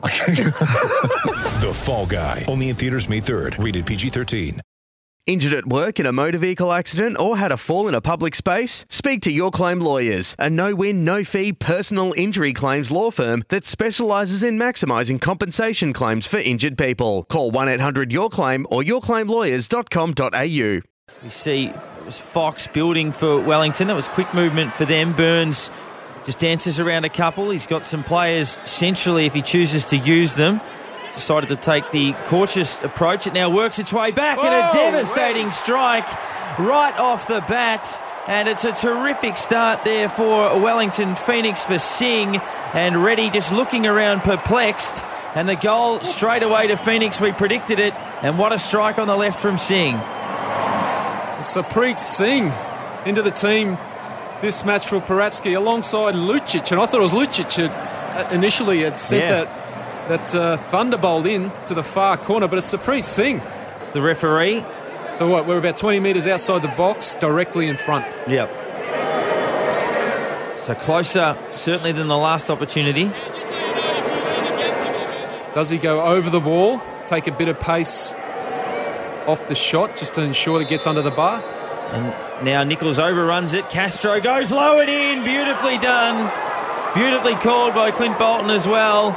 The Fall Guy. Only in theaters May 3rd. Rated PG-13. Injured at work in a motor vehicle accident or had a fall in a public space? Speak to Your Claim Lawyers, a no win, no fee personal injury claims law firm that specialises in maximising compensation claims for injured people. Call 1 800 Your Claim or yourclaimlawyers.com.au. We see it was Fox building for Wellington. It was quick movement for them. Burns just dances around a couple. He's got some players centrally if he chooses to use them. Decided to take the cautious approach. It now works its way back and a devastating strike right off the bat. And it's a terrific start there for Wellington Phoenix for Singh and Reddy just looking around perplexed. And the goal straight away to Phoenix. We predicted it. And what a strike on the left from Singh. Sarpreet Singh into the team this match for Paracki alongside Lucic. And I thought it was Lucic who uh, initially had sent Yeah. that, that uh, thunderbolt in to the far corner, but it's Sarpreet Singh. The referee. So what, we're about 20 metres outside the box, directly in front. Yep. So closer, certainly, than the last opportunity. Does he go over the wall, take a bit of pace off the shot just to ensure it gets under the bar? And now Nichols overruns it. Castro goes low and in. Beautifully done. Beautifully called by Clint Bolton as well.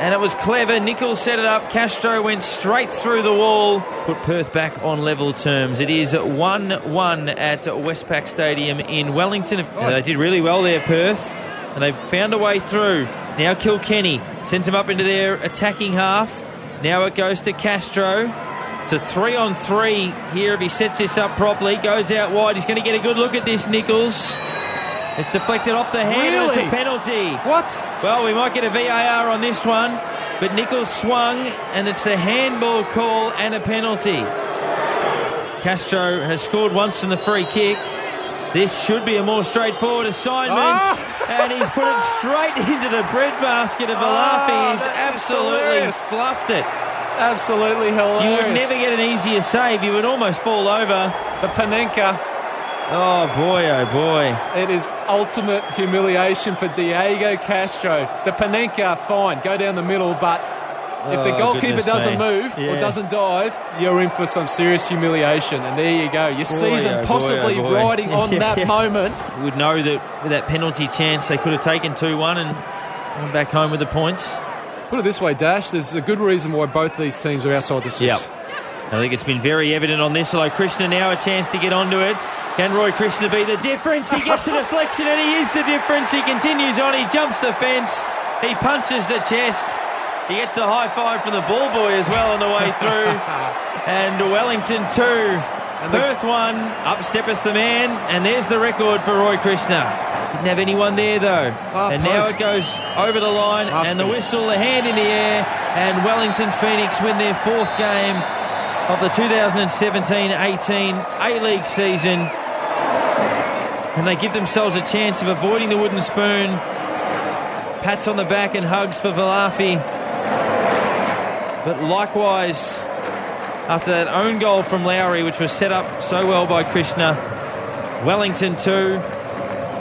And it was clever. Nichols set it up. Castro went straight through the wall. Put Perth back on level terms. It is 1 1 at Westpac Stadium in Wellington. And they did really well there, Perth. And they've found a way through. Now Kilkenny sends him up into their attacking half. Now it goes to Castro. It's a three on three here if he sets this up properly. Goes out wide. He's going to get a good look at this, Nichols. It's deflected off the hand. and It's a penalty. What? Well, we might get a VAR on this one, but Nichols swung, and it's a handball call and a penalty. Castro has scored once from the free kick. This should be a more straightforward assignment, Ah! and he's put it straight into the breadbasket of Valafi. Ah, he's absolutely hilarious. fluffed it. Absolutely hilarious. You would never get an easier save. You would almost fall over. The Panenka. Oh boy, oh boy. It is ultimate humiliation for Diego Castro. The Panenka, fine, go down the middle, but if the Oh, goalkeeper doesn't me. move Yeah. or doesn't dive, you're in for some serious humiliation. And there you go. Your season oh boy, possibly oh boy. riding on Yeah. that moment. You would know that with that penalty chance, they could have taken 2 1 and back home with the points. Put it this way, Dash, there's a good reason why both these teams are outside the six. Yep. I think it's been very evident on this. Although Krishna now a chance to get onto it. Can Roy Krishna be the difference? He gets a deflection and he is the difference. He continues on. He jumps the fence. He punches the chest. He gets a high five from the ball boy as well on the way through. and Wellington two. Perth one. Up steppeth the man. And there's the record for Roy Krishna. Didn't have anyone there though. Far and now it goes over the line. Must and the be. whistle, the hand in the air. And Wellington Phoenix win their fourth game of the 2017-18 A-League season. And they give themselves a chance of avoiding the wooden spoon. Pats on the back and hugs for Valafi. But likewise, after that own goal from Lowry, which was set up so well by Krishna, Wellington 2,